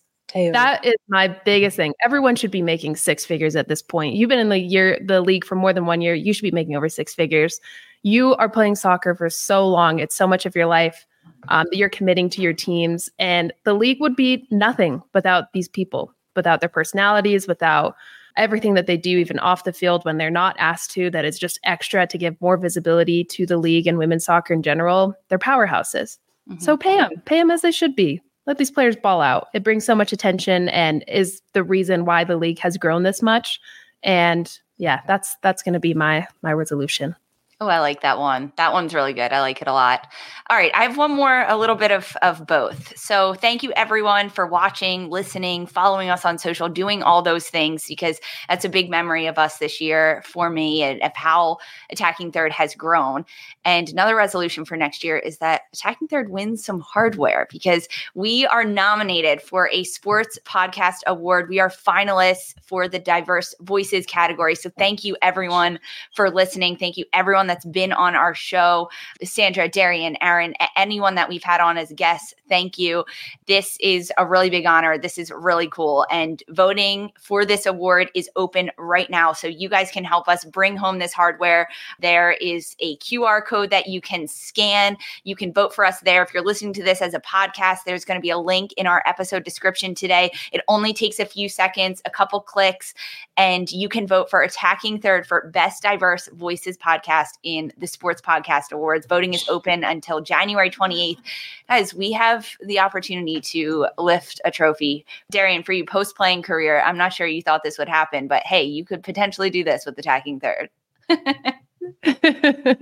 D: That is my biggest thing. Everyone should be making six figures at this point. You've been in the year the league for more than one year. You should be making over six figures. You are playing soccer for so long. It's so much of your life um, that you're committing to your teams, and the league would be nothing without these people, without their personalities, without everything that they do, even off the field when they're not asked to. That is just extra to give more visibility to the league and women's soccer in general. They're powerhouses. Mm-hmm. So pay them, pay them as they should be let these players ball out. It brings so much attention and is the reason why the league has grown this much. And yeah, that's that's going to be my my resolution.
A: Oh, I like that one. That one's really good. I like it a lot. All right. I have one more, a little bit of, of both. So thank you everyone for watching, listening, following us on social, doing all those things because that's a big memory of us this year for me and of how Attacking Third has grown. And another resolution for next year is that Attacking Third wins some hardware because we are nominated for a sports podcast award. We are finalists for the diverse voices category. So thank you everyone for listening. Thank you everyone that's been on our show Sandra, Darian, Aaron, anyone that we've had on as guests. Thank you. This is a really big honor. This is really cool. And voting for this award is open right now. So you guys can help us bring home this hardware. There is a QR code that you can scan. You can vote for us there. If you're listening to this as a podcast, there's going to be a link in our episode description today. It only takes a few seconds, a couple clicks, and you can vote for Attacking Third for Best Diverse Voices podcast in the Sports Podcast Awards. Voting is open until January 28th. Guys, we have the opportunity to lift a trophy. Darian, for you post playing career, I'm not sure you thought this would happen, but hey, you could potentially do this with attacking third. *laughs* *laughs*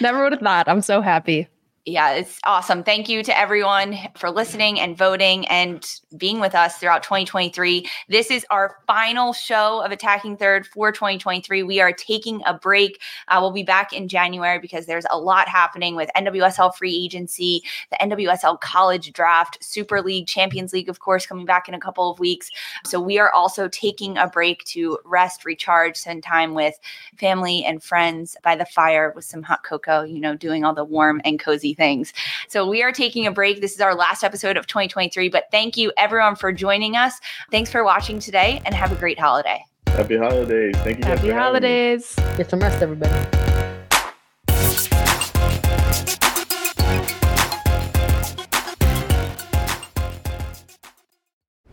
D: Never would have thought. I'm so happy
A: yeah, it's awesome. Thank you to everyone for listening and voting and being with us throughout 2023. This is our final show of Attacking Third for 2023. We are taking a break. Uh, we'll be back in January because there's a lot happening with NWSL free agency, the NWSL college draft, Super League, Champions League, of course, coming back in a couple of weeks. So we are also taking a break to rest, recharge, spend time with family and friends by the fire with some hot cocoa, you know, doing all the warm and cozy things. So we are taking a break. This is our last episode of 2023, but thank you everyone for joining us. Thanks for watching today and have a great holiday.
C: Happy holidays. Thank you.
D: Happy holidays.
B: Get some rest, everybody.